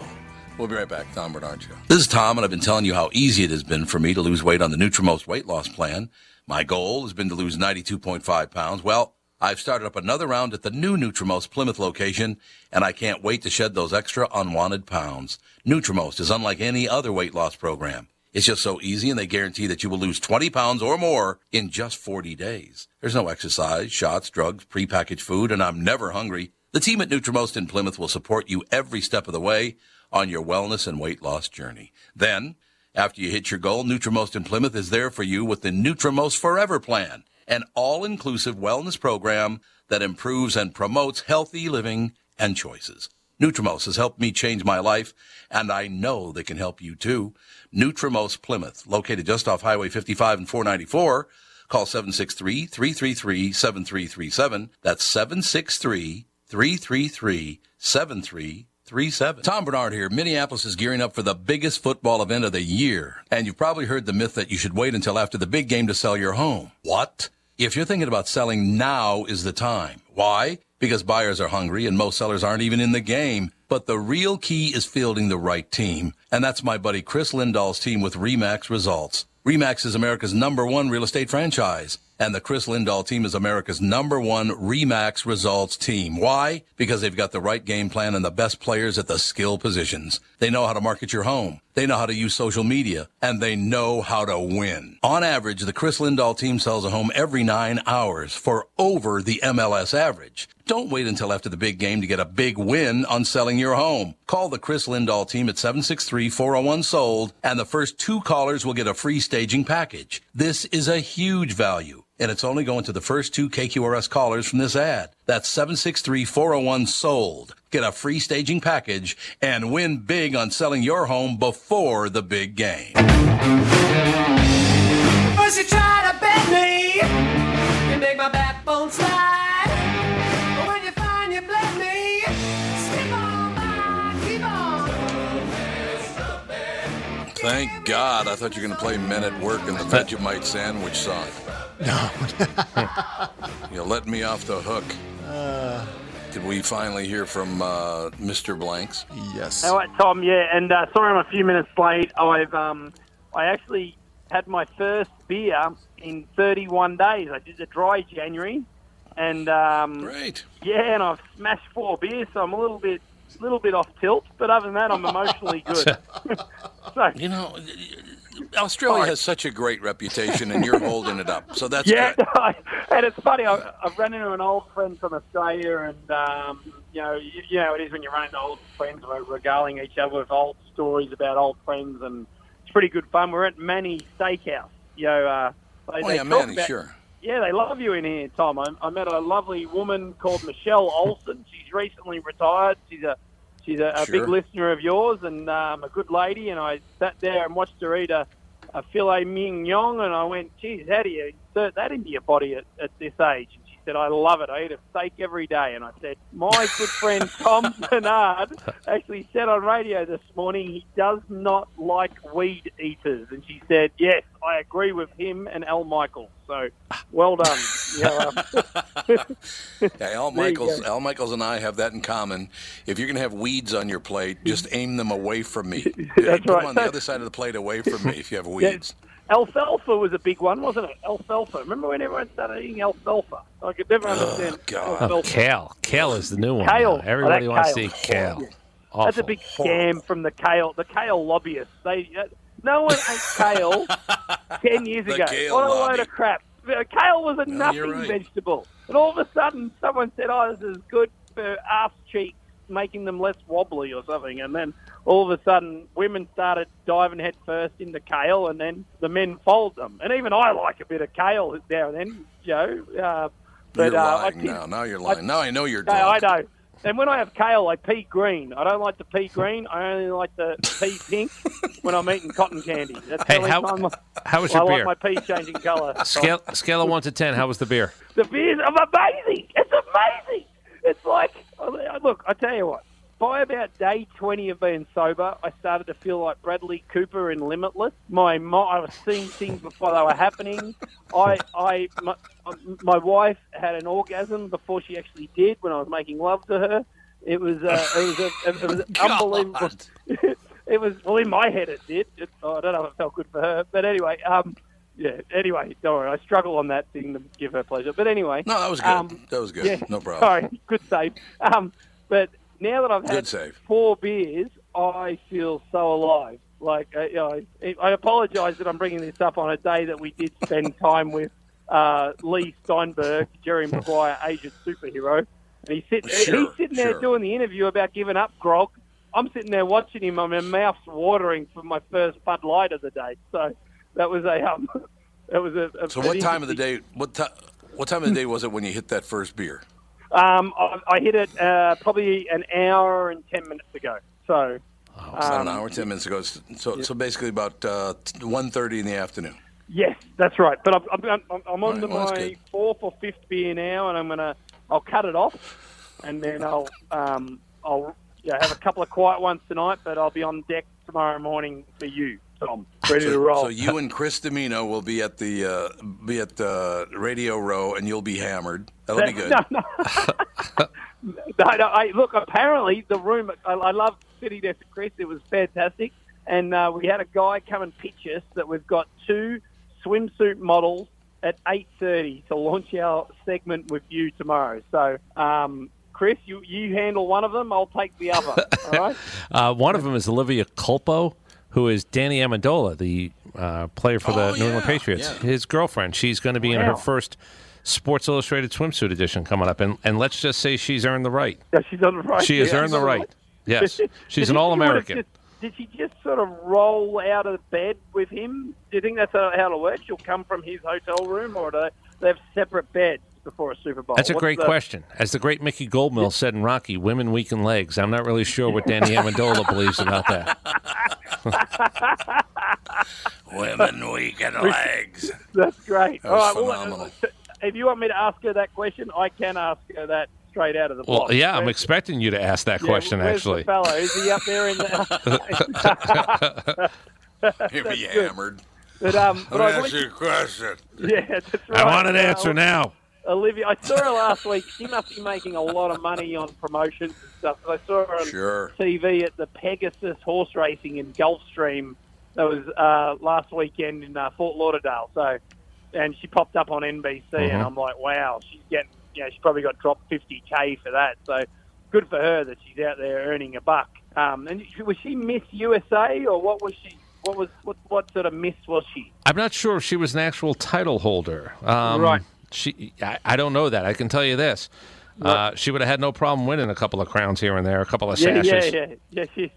We'll be right back. Tom Barnard Show. This is Tom, and I've been telling you how easy it has been for me to lose weight on the Nutrimost weight loss plan. My goal has been to lose 92.5 pounds. Well, I've started up another round at the new Nutrimost Plymouth location, and I can't wait to shed those extra unwanted pounds. Nutrimost is unlike any other weight loss program. It's just so easy, and they guarantee that you will lose 20 pounds or more in just 40 days. There's no exercise, shots, drugs, prepackaged food, and I'm never hungry. The team at Nutrimost in Plymouth will support you every step of the way on your wellness and weight loss journey. Then, After you hit your goal, Nutrimost in Plymouth is there for you with the Nutrimost Forever Plan, an all-inclusive wellness program that improves and promotes healthy living and choices. Nutrimost has helped me change my life, and I know they can help you too. Nutrimost Plymouth, located just off Highway 55 and 494. Call 763-333-7337. That's 763-333-7337. Tom Barnard here. Minneapolis is gearing up for the biggest football event of the year. And you've probably heard the myth that you should wait until after the big game to sell your home. What? If you're thinking about selling, now is the time. Why? Because buyers are hungry and most sellers aren't even in the game. But the real key is fielding the right team. And that's my buddy Chris Lindahl's team with REMAX Results. REMAX is America's number one real estate franchise. And the Chris Lindahl team is America's number one REMAX results team. Why? Because they've got the right game plan and the best players at the skill positions. They know how to market your home. They know how to use social media and they know how to win. On average, the Chris Lindahl team sells a home every nine hours for over the MLS average. Don't wait until after the big game to get a big win on selling your home. Call the Chris Lindahl team at 763-401-SOLD and the first two callers will get a free staging package. This is a huge value and it's only going to the first two KQRS callers from this ad. That's 763-401-SOLD. Get a free staging package and win big on selling your home before the big game. First you try to bend me, you make my backbone slide. But when you find you bled me, skip on by, keep on. Thank God. I thought you were going to play Men at Work and the Vegemite sandwich song. No. you let me off the hook. Did we finally hear from uh, Mr. Blanks? Yes. All right, Tom. Yeah, and uh, sorry I'm a few minutes late. I've um, I actually had my first beer in 31 days. I did the dry January, and um, Great. yeah, and I've smashed four beers, so I'm a little bit little bit off tilt. But other than that, I'm emotionally good. so You know, Australia has such a great reputation, and you're holding it up. So that's yeah, good. and it's funny. I, I've run into an old friend from Australia, and um, you know, you, you know, it is when you run into old friends. We're regaling each other with old stories about old friends, and it's pretty good fun. We're at Manny Steakhouse. You know, uh, they, Oh, they yeah, Manny, about- sure. Yeah, they love you in here, Tom. I, I met a lovely woman called Michelle Olson. She's recently retired. She's a she's a, a Sure. big listener of yours and um, a good lady. And I sat there and watched her eat a, a filet mignon, and I went, "Geez, how do you insert that into your body at, at this age?" And she said, "I love it. I eat a steak every day." And I said, "My good friend Tom Barnard actually said on radio this morning he does not like weed eaters." And she said, "Yes, I agree with him and Al Michaels." So, well done. You know, Yeah, Al Michaels, go. Al Michaels and I have that in common. If you're going to have weeds on your plate, just aim them away from me. That's Put them right. on the other side of the plate away from me if you have yeah, weeds. Alfalfa was a big one, wasn't it? Alfalfa. Remember when everyone started eating alfalfa? I could never understand God. Oh, alfalfa. kale. Kale is the new one. Kale. now. Everybody Oh, that wants to kale. eat kale. Yeah. Awful. That's a big scam from the kale, the kale lobbyists. They, uh, no one ate kale ten years The ago. kale what a lobby. load of crap! Kale was a No, nothing right. vegetable, and all of a sudden, someone said, "Oh, this is good for ass cheeks, making them less wobbly or something." And then all of a sudden, women started diving head first into kale, and then the men followed them. And even I like a bit of kale now and then, you know. Uh, but you're uh, lying did- now. Now you're lying. now I know you're no, I know. And when I have kale, I pea green. I don't like the pea green. I only like the pea pink when I'm eating cotton candy. That's Hey, how- time I- how was I your like my pea changing colour. Scale, scale of 1 to 10. How was the beer? The beer's amazing. It's amazing. It's like, look, I tell you what. By about day 20 of being sober, I started to feel like Bradley Cooper in Limitless. My, mi- I was seeing things before they were happening. I, I, my, my wife had an orgasm before she actually did when I was making love to her. It was, uh, it was, a, it was unbelievable. it was well in my head. It did. It, oh, I don't know if it felt good for her, but anyway, um, yeah. Anyway, don't worry. I struggle on that thing to give her pleasure. But anyway, No, that was good. um, that was good. yeah, no problem. Sorry, good save. Um, but now that I've had four beers, I feel so alive. Like uh, you know, I, I apologise that I'm bringing this up on a day that we did spend time with uh, Leigh Steinberg, Jerry Maguire, agent superhero. And he's sitting, Sure, he's sitting there sure. doing the interview about giving up grog, I'm sitting there watching him. My mouth's watering for my first Bud Light of the day. So that was a um, that was a. a So what time of the day? What time? What time of the day was it when you hit that first beer? Um, I, I hit it uh, probably an hour and ten minutes ago. So. About um, an hour, ten minutes ago. So, so basically about uh, one thirty in the afternoon. Yes, that's right. But I'm, I'm, I'm, on Right, to well, my fourth or fifth beer now, and I'm gonna I'll cut it off, and then I'll um, I'll yeah, have a couple of quiet ones tonight, but I'll be on deck tomorrow morning for you, Tom, ready so, to roll. So you and Chris Dimino will be at the uh, be at the Radio Row, and you'll be hammered. That'll be good. No, no. no, no. I, look, apparently the room. I, I love sitting there for Chris. It was fantastic, and uh, we had a guy come and pitch us that we've got two swimsuit models at eight thirty to launch our segment with you tomorrow. So, um, Chris, you you handle one of them. I'll take the other. all right. Uh, one of them is Olivia Culpo, who is Danny Amendola, the uh, player for the Oh, New England yeah, Patriots. yeah. His girlfriend. She's going to be in her first Sports Illustrated swimsuit edition coming up, and and let's just say she's earned the right. Yeah, she's on the right. She has yeah, earned the she's right. Yes, she's an All American. Did she just sort of roll out of bed with him? Do you think that's how how it'll work? She'll come from his hotel room, or do they, they have separate beds before a Super Bowl? That's a What's great the- question. As the great Mickey Goldmill said in Rocky, women weaken legs. I'm not really sure what Danny Amendola believes about that. Women weaken legs. That's great. That All was right. Well, phenomenal. uh, if you want me to ask her that question, I can ask her that straight out of the Well, box. yeah, I'm expecting you to ask that yeah, question, where's actually. The fellow is he up there in the? He'll be good. hammered. but um, but Let me I ask wanted- you a question. yeah, that's right. I want an answer now. Olivia, I saw her last week. She must be making a lot of money on promotions and stuff. I saw her on Sure. TV at the Pegasus horse racing in Gulfstream. That was uh, last weekend in uh, Fort Lauderdale. So, and she popped up on NBC, and Mhm. I'm like, wow, she's getting, you know, she probably got dropped 50k for that. So, good for her that she's out there earning a buck. Um, and was she Miss USA or what was she? What was what, what sort of Miss was she? I'm not sure if she was an actual title holder. Um, Right. She, I, I don't know that. I can tell you this. Uh, she would have had no problem winning a couple of crowns here and there, a couple of sashes. yeah, yeah, yeah. She,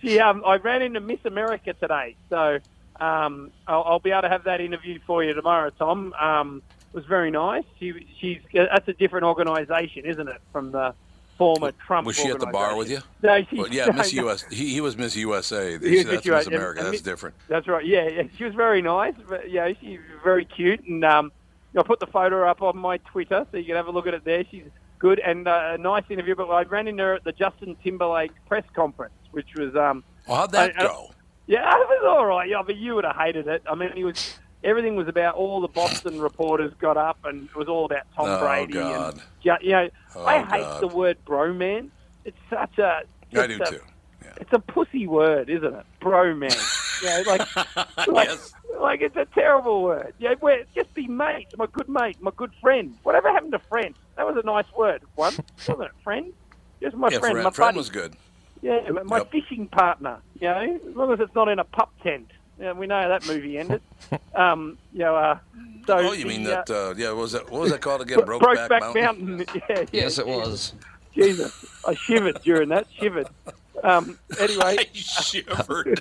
she um, I ran into Miss America today, so um, I'll, I'll be able to have that interview for you tomorrow, Tom. Um, it was very nice. She, she's that's a different organisation, isn't it, from the former Trump? Was she at the bar with you? No, she. Well, yeah, no, Miss no. US. He, he was Miss USA. He was That's Miss Miss USA, and- America. and That's different. That's right. Yeah, yeah. She was very nice. But, yeah, she's very cute, and um, I put the photo up on my Twitter, so you can have a look at it there. She's good and uh, a nice interview. But I ran into her at the Justin Timberlake press conference, which was um, Well, how'd that I- I- go? yeah, it was all right. Yeah, but you would have hated it. I mean, he was everything was about all the Boston reporters got up, and it was all about Tom Oh, Brady. God. And, yeah, you know, Oh, I hate God. the word bromance. It's such a. I do a- too. It's a pussy word, isn't it? Bromance. yeah, like, like, Yes. like it's a terrible word. Yeah, we're, just be mates. My good mate, my good friend. Whatever happened to friend? That was a nice word once, wasn't it? Friend. Just my yeah, friend, friend, my friend buddy. was good. Yeah, my Yep. fishing partner. You know, as long as it's not in a pup tent. Yeah, we know how that movie ended. um, you know, uh, so Oh, you the, mean uh, that? Uh, yeah, what was that? What was that called again? Brokeback Brokeback Mountain. Mountain. Yeah, yeah, Yes, it yeah. was. Jesus, I shivered during that. Shivered. Um, anyway, I shivered.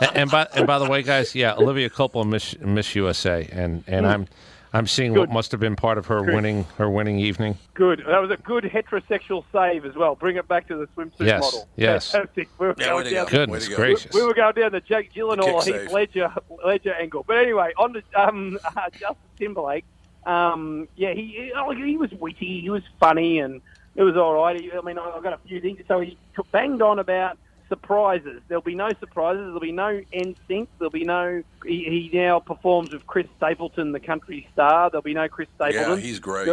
and, and by and by the way, guys, yeah, Olivia Culpo, Miss Miss USA, and and I'm I'm seeing what must have been part of her winning her winning evening. good. That was a good heterosexual save as well. Bring it back to the swimsuit Yes, model. yes. Fantastic. We were, Yeah, going down, go. Goodness to go. gracious! we were going down the Jake Gyllenhaal, Kick Heath. Ledger, Ledger angle. But anyway, on to um, uh, Justin Timberlake. Um, yeah, he he- oh, he was witty, he was funny, and it was all right. I mean, I- I've got a few things. So he banged on about surprises. There'll be no surprises. There'll be no NSYNC. There'll be no. He, he now performs with Chris Stapleton, the country star. There'll be no Chris Stapleton. yeah, he's great.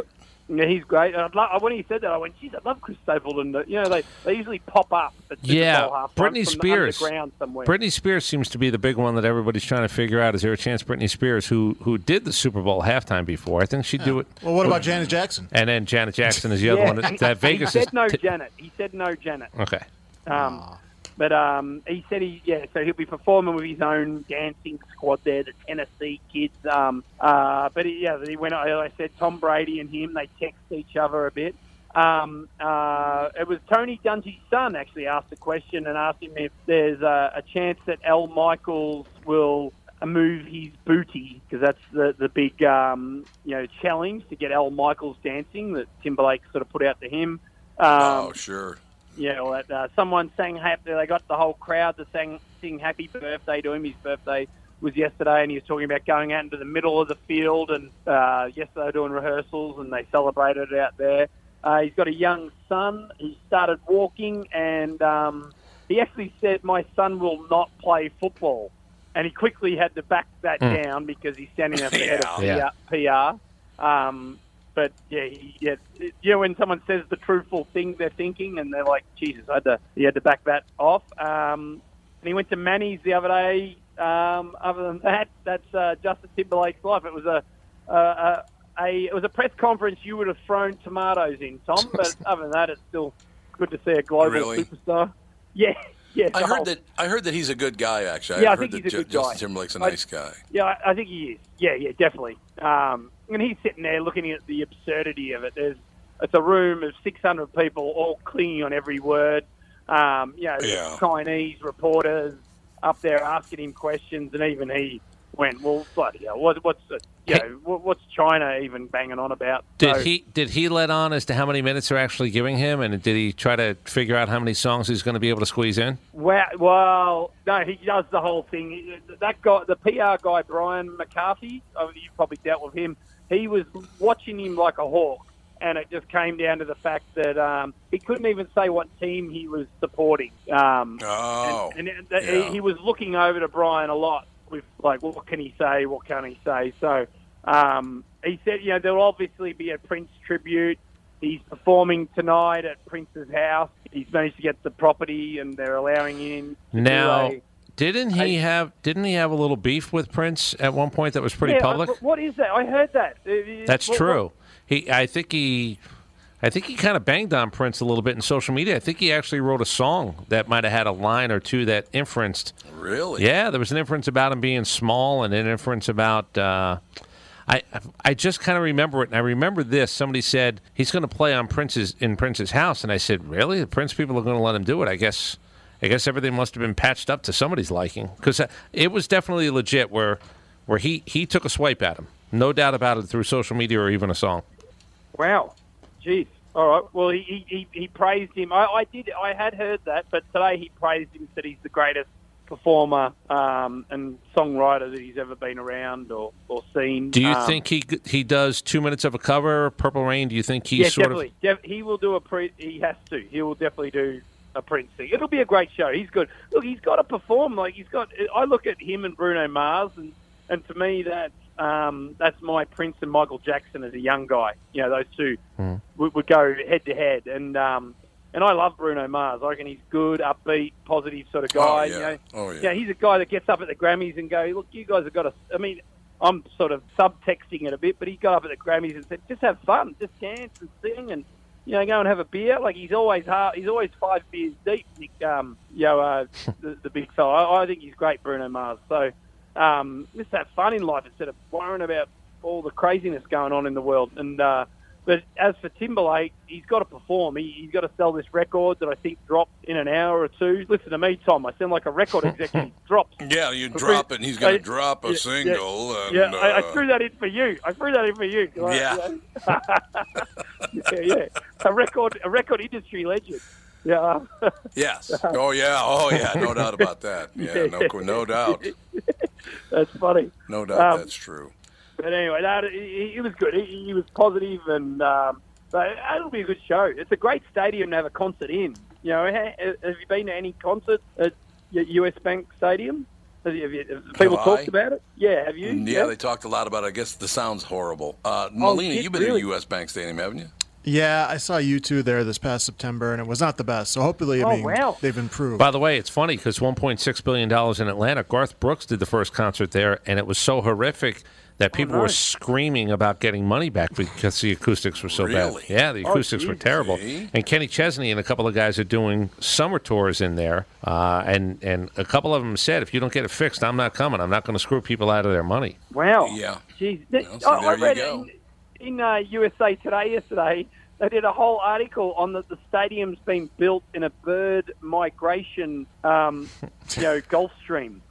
Yep. Yeah, he's great. And I'd lo- when he said that, I went, "Geez, I love Chris Stapleton." You know, they, they usually pop up at Super Yeah, Bowl halftime Britney Spears. underground. Britney Spears seems to be the big one that everybody's trying to figure out. Is there a chance Britney Spears, who who did the Super Bowl halftime before, I think she'd do it. Well, what about Janet Jackson? And then Janet Jackson is the other yeah, one that, that Vegas He is. said no, t- Janet. He said no, Janet. okay. Um, but um, he said he yeah, so he'll be performing with his own dancing squad there, the Tennessee kids. Um, uh, but he, yeah, he went. I said Tom Brady and him they text each other a bit. Um, uh, it was Tony Dungy's son actually asked the question and asked him if there's a, a chance that Al Michaels will move his booty because that's the the big um, you know challenge to get Al Michaels dancing that Timberlake sort of put out to him. Um, oh, sure. Yeah, well, that, uh, someone sang happy. They got the whole crowd to sing, sing "Happy Birthday" to him. His birthday was yesterday, and he was talking about going out into the middle of the field. And uh, yesterday they were doing rehearsals, and they celebrated it out there. Uh, he's got a young son. He started walking, and um, he actually said, "My son will not play football." And he quickly had to back that Hmm. down because he's standing at the head of Yeah. PR. PR. Um, but yeah, yeah, you know, when someone says the truthful thing they're thinking, and they're like, Jesus, I had to, he had to back that off. Um, and he went to Manny's the other day. Um, other than that, that's uh, Justin Timberlake's life. It was a, a, a, a, it was a press conference you would have thrown tomatoes in, Tom. But other than that, it's still good to see a global Really? superstar. Yeah, yeah. I heard whole- that. I heard that he's a good guy. Actually, Yeah, I I heard think that he's a good guy. Justin Timberlake's a I- nice guy. Yeah, I, I think he is. Yeah, yeah, definitely. Um, and he's sitting there looking at the absurdity of it. There's it's a room of 600 people all clinging on every word. Um, you know, Yeah. Chinese reporters up there asking him questions, and even he went, "Well, bloody hell, what, what's the, you know, what, what's China even banging on about?" Did So- he did he let on as to how many minutes they're actually giving him, and did he try to figure out how many songs he's going to be able to squeeze in? Well, well, no, he does the whole thing. That guy, the PR guy, Brian McCarthy, oh, you probably dealt with him. He was watching him like a hawk, and it just came down to the fact that um, he couldn't even say what team he was supporting. Um, Oh, and, and that- yeah. he, he was looking over to Brian a lot with like, what can he say? What can he say? So um, he said, you know, there will obviously be a Prince tribute. He's performing tonight at Prince's house. He's managed to get the property, and they're allowing him. Now, a, didn't he have didn't he have a little beef with Prince at one point that was pretty yeah, public? I- what is that? I heard that. Uh, That's what- true. He, I think he, I think he kind of banged on Prince a little bit in social media. I think he actually wrote a song that might have had a line or two that inferenced. Really? Yeah, there was an inference about him being small and an inference about. Uh, I I just kind of remember it, and I remember this. Somebody said he's going to play on Prince's in Prince's house, and I said, "Really? The Prince people are going to let him do it?" I guess. I guess everything must have been patched up to somebody's liking because it was definitely legit. Where where he he took a swipe at him, no doubt about it, through social media or even a song. Wow. Jeez. All right. Well, he, he, he, he praised him. I, I did. I had heard that, but today he praised him. Said he's the greatest performer um, and songwriter that he's ever been around or, or seen. Do you Um, think he he does two minutes of a cover, Purple Rain? Do you think he's yeah, sort definitely. Def- he will do a pre. He has to. He will definitely do a Prince thing. It'll be a great show. He's good. Look, he's got to perform. Like he's got. I look at him and Bruno Mars, and and to me that's um, that's my Prince and Michael Jackson as a young guy. You know, those two of? would, would go head to head, and um, and I love Bruno Mars. I reckon he's good, upbeat, positive sort of guy. Oh, You yeah. know, Oh, yeah. he's a guy that gets up at the Grammys and go, look, you guys have got to. I mean, I'm sort of subtexting it a bit, but he got up at the Grammys and said, just have fun, just dance and sing, and you know, go and have a beer. Like he's always hard, he's always five beers deep. Nick, um, you know, uh, the, the big fella. I, I think he's great, Bruno Mars. So um, just have fun in life instead of worrying about all the craziness going on in the world. And uh, but as for Timberlake, he's got to perform. He, he's got to sell this record that I think drops in an hour or two. Listen to me, Tom. I sound like a record executive. drops. Yeah, you drop it, and he's going to drop a yeah, single. Yeah, and, yeah I, I uh, threw that in for you. I threw that in for you. Yeah. yeah, yeah. A record, a record industry legend. Yeah. Yes. Oh yeah. Oh yeah. No doubt about that. Yeah. No. No doubt. That's funny. No doubt. Um, that's true. But anyway, that, he, he was good. He, he was positive, and um, it'll be a good show. It's a great stadium to have a concert in. You know, have you been to any concert at US Bank Stadium? Have, you, have, you, have people Have talked about it? Yeah, have you? Yeah, they talked a lot about it. I guess the sound's horrible. Uh, Oh, you've been really? to U.S. Bank Stadium, haven't you? Yeah, I saw you two there this past September, and it was not the best. So hopefully, I Oh, mean, wow. they've improved. By the way, it's funny because 1.6 billion dollars in Atlanta. Garth Brooks did the first concert there, and it was so horrific that people were nice. screaming about getting money back because the acoustics were so Really? bad. Yeah, the Oh, acoustics were terrible. And Kenny Chesney and a couple of guys are doing summer tours in there, uh, and and a couple of them said, if you don't get it fixed, I'm not coming. I'm not going to screw people out of their money. Wow. Yeah. Jeez. Well, so I, I there you read go. In, uh, USA Today yesterday, they did a whole article on that the stadium's been built in a bird migration, um, you know, Gulf Stream.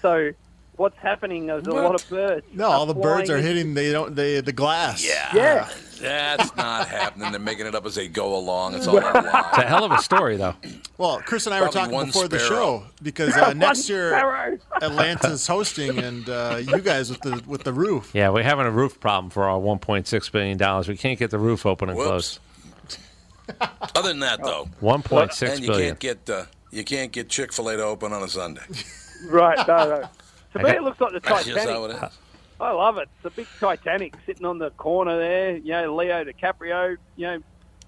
So what's happening is a lot of birds. No, all the birds are into- hitting they don't they the glass. Yeah. Yeah. That's not happening. They're making it up as they go along. It's all a lie. It's a hell of a story, though. Well, Chris and I were talking one before the show because uh, next year sparrow. Atlanta's hosting and uh, you guys with the with the roof. Yeah, we're having a roof problem for our 1.6 billion dollars. We can't get the roof open and Whoops. closed. Other than that, though, 1.6 and you can't get uh, you can't get Chick Fil A to open on a Sunday. Right, no, no. To me, it looks like the That's just how Titanic. I love it. It's a big Titanic sitting on the corner there. You know, Leo DiCaprio, you know,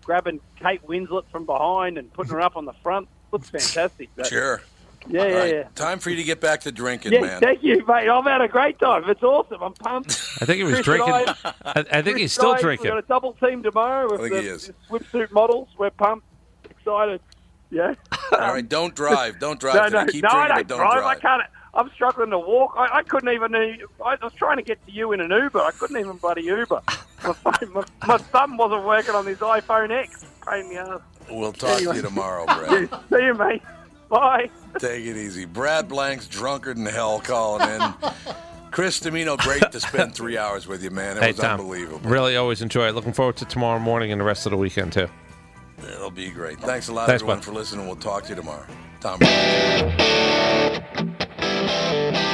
grabbing Kate Winslet from behind and putting her up on the front. Looks fantastic. That- Sure. Yeah, yeah, right, yeah. Time for you to get back to drinking, Yeah, man. thank you, mate. I've had a great time. It's awesome. I'm pumped. I think he was Chris drinking. I- I, I think Chris he's still and drinking. We've got a double team tomorrow with I think the he is. swimsuit models. We're pumped, excited. Yeah. All right, don't drive. Don't drive. no, today. no, Keep no, I drinking, don't but don't drive. drive. I can't. I'm struggling to walk. I, I couldn't even. I was trying to get to you in an Uber. I couldn't even bloody Uber. My, phone- my, my thumb wasn't working on his iPhone X. Pain in the ass. We'll talk to you tomorrow, Brad. Yeah, See you, mate. Bye. Take it easy. Brad Blank's drunkard in hell calling in. Chris Dimino, great to spend three hours with you, man. It Hey, was Tom. unbelievable. Really always enjoy it. Looking forward to tomorrow morning and the rest of the weekend, too. It'll be great. Thanks a lot, Thanks, everyone, bud. for listening. We'll talk to you tomorrow. Tom. Brady.